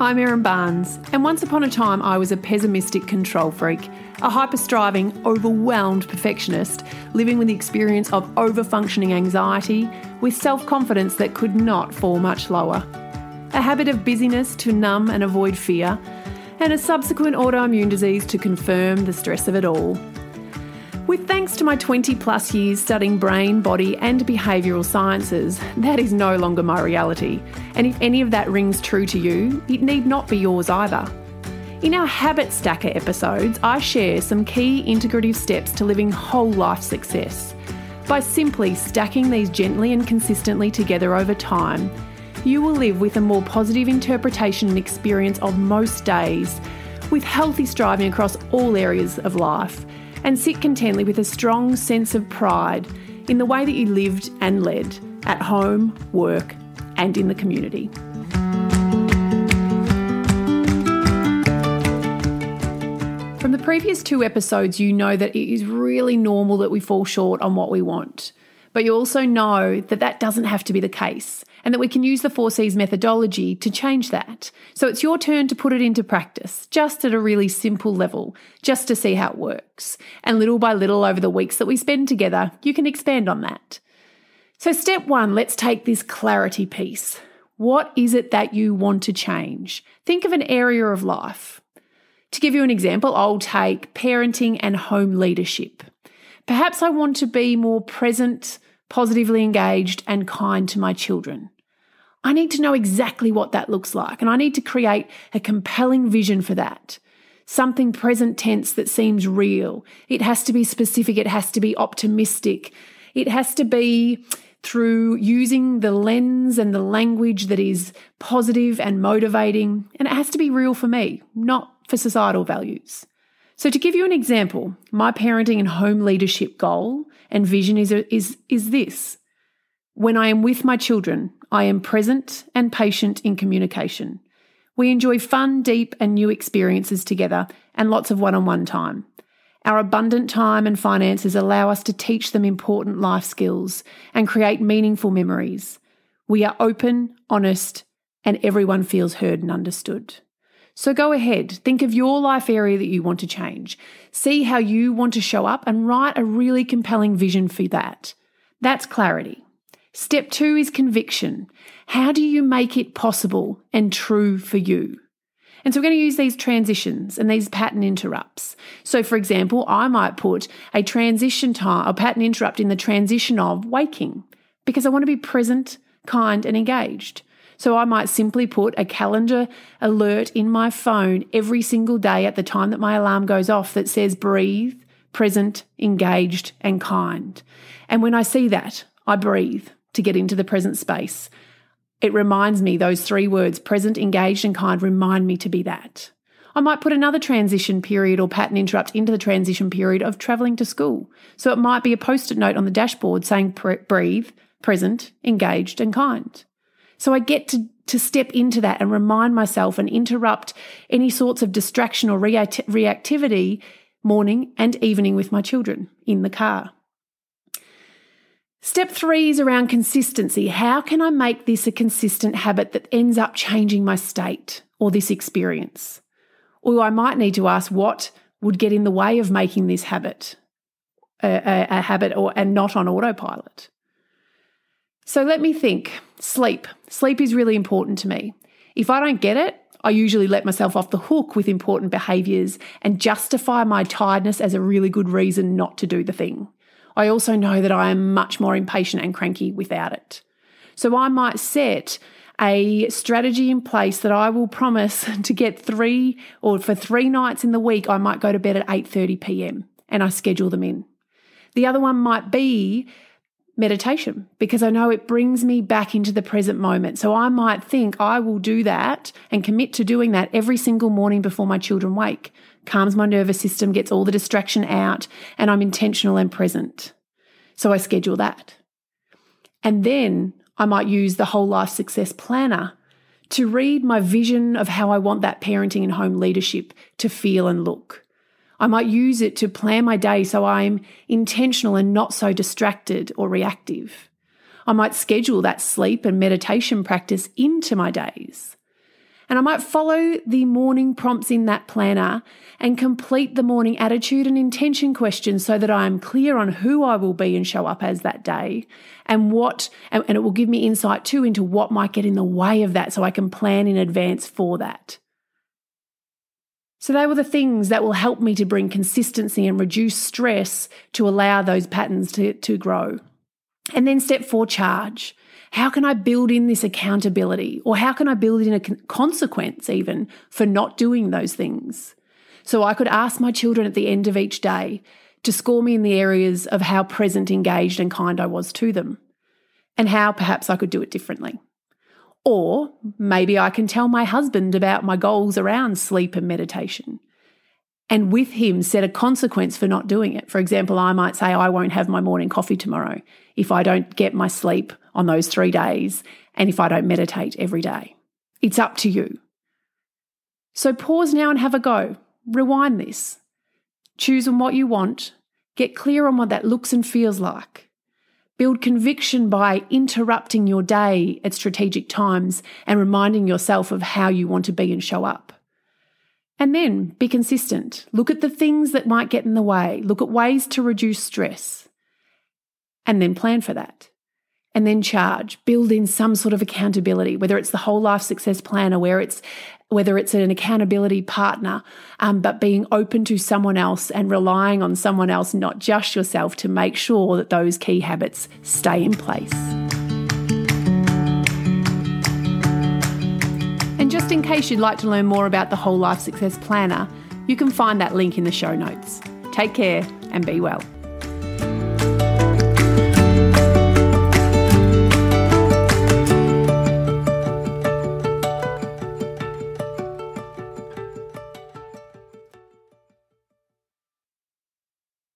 I'm Erin Barnes, and once upon a time I was a pessimistic control freak, a hyper striving, overwhelmed perfectionist, living with the experience of over functioning anxiety with self confidence that could not fall much lower. A habit of busyness to numb and avoid fear, and a subsequent autoimmune disease to confirm the stress of it all. With thanks to my 20 plus years studying brain, body, and behavioural sciences, that is no longer my reality. And if any of that rings true to you, it need not be yours either. In our Habit Stacker episodes, I share some key integrative steps to living whole life success. By simply stacking these gently and consistently together over time, you will live with a more positive interpretation and experience of most days, with healthy striving across all areas of life and sit contently with a strong sense of pride in the way that you lived and led at home, work, and in the community. From the previous two episodes, you know that it is really normal that we fall short on what we want. But you also know that that doesn't have to be the case and that we can use the 4Cs methodology to change that. So it's your turn to put it into practice, just at a really simple level, just to see how it works. And little by little over the weeks that we spend together, you can expand on that. So, step one, let's take this clarity piece. What is it that you want to change? Think of an area of life. To give you an example, I'll take parenting and home leadership. Perhaps I want to be more present, positively engaged, and kind to my children. I need to know exactly what that looks like, and I need to create a compelling vision for that. Something present tense that seems real. It has to be specific, it has to be optimistic, it has to be through using the lens and the language that is positive and motivating, and it has to be real for me, not for societal values. So, to give you an example, my parenting and home leadership goal and vision is, is, is this when I am with my children, I am present and patient in communication. We enjoy fun, deep, and new experiences together and lots of one on one time. Our abundant time and finances allow us to teach them important life skills and create meaningful memories. We are open, honest, and everyone feels heard and understood. So go ahead, think of your life area that you want to change. See how you want to show up and write a really compelling vision for that. That's clarity. Step two is conviction. How do you make it possible and true for you? And so we're going to use these transitions and these pattern interrupts. So, for example, I might put a transition time, a pattern interrupt in the transition of waking because I want to be present, kind, and engaged. So I might simply put a calendar alert in my phone every single day at the time that my alarm goes off that says breathe, present, engaged, and kind. And when I see that, I breathe to get into the present space. It reminds me, those three words, present, engaged, and kind, remind me to be that. I might put another transition period or pattern interrupt into the transition period of travelling to school. So it might be a post it note on the dashboard saying breathe, present, engaged, and kind. So I get to, to step into that and remind myself and interrupt any sorts of distraction or react- reactivity morning and evening with my children in the car. Step three is around consistency. How can I make this a consistent habit that ends up changing my state or this experience? Or I might need to ask what would get in the way of making this habit a, a, a habit or and not on autopilot. So let me think. Sleep. Sleep is really important to me. If I don't get it, I usually let myself off the hook with important behaviors and justify my tiredness as a really good reason not to do the thing. I also know that I am much more impatient and cranky without it. So I might set a strategy in place that I will promise to get 3 or for 3 nights in the week I might go to bed at 8:30 p.m. and I schedule them in. The other one might be meditation because I know it brings me back into the present moment. So I might think I will do that and commit to doing that every single morning before my children wake. Calms my nervous system, gets all the distraction out, and I'm intentional and present. So I schedule that. And then I might use the whole life success planner to read my vision of how I want that parenting and home leadership to feel and look. I might use it to plan my day so I'm intentional and not so distracted or reactive. I might schedule that sleep and meditation practice into my days. And I might follow the morning prompts in that planner and complete the morning attitude and intention questions so that I am clear on who I will be and show up as that day and what, and it will give me insight too into what might get in the way of that so I can plan in advance for that. So, they were the things that will help me to bring consistency and reduce stress to allow those patterns to, to grow. And then step four, charge. How can I build in this accountability? Or how can I build in a consequence even for not doing those things? So I could ask my children at the end of each day to score me in the areas of how present, engaged, and kind I was to them, and how perhaps I could do it differently. Or maybe I can tell my husband about my goals around sleep and meditation. And with him, set a consequence for not doing it. For example, I might say, I won't have my morning coffee tomorrow if I don't get my sleep on those three days and if I don't meditate every day. It's up to you. So pause now and have a go. Rewind this. Choose on what you want. Get clear on what that looks and feels like. Build conviction by interrupting your day at strategic times and reminding yourself of how you want to be and show up. And then be consistent. Look at the things that might get in the way. Look at ways to reduce stress. And then plan for that. And then charge. Build in some sort of accountability, whether it's the whole life success planner, where it's whether it's an accountability partner, um, but being open to someone else and relying on someone else, not just yourself, to make sure that those key habits stay in place. And just in case you'd like to learn more about the Whole Life Success Planner, you can find that link in the show notes. Take care and be well.